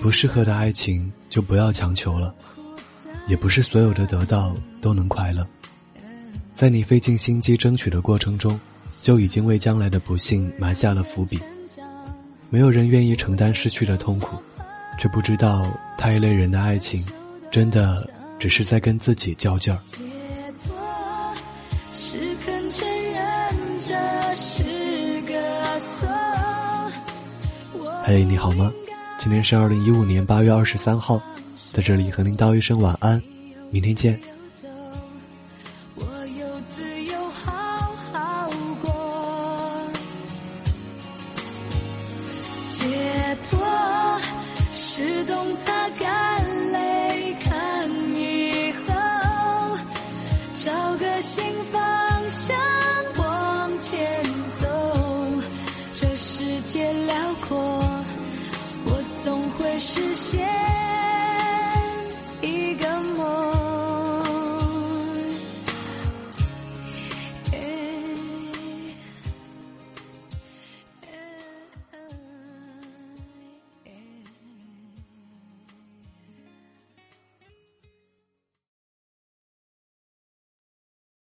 不适合的爱情就不要强求了，也不是所有的得到都能快乐。在你费尽心机争取的过程中，就已经为将来的不幸埋下了伏笔。没有人愿意承担失去的痛苦，却不知道太一类人的爱情，真的只是在跟自己较劲儿。嘿，你好吗？今天是二零一五年八月二十三号，在这里和您道一声晚安，明天见。解脱是懂擦干泪，看以后找个新方向往前走。这世界辽阔，实现。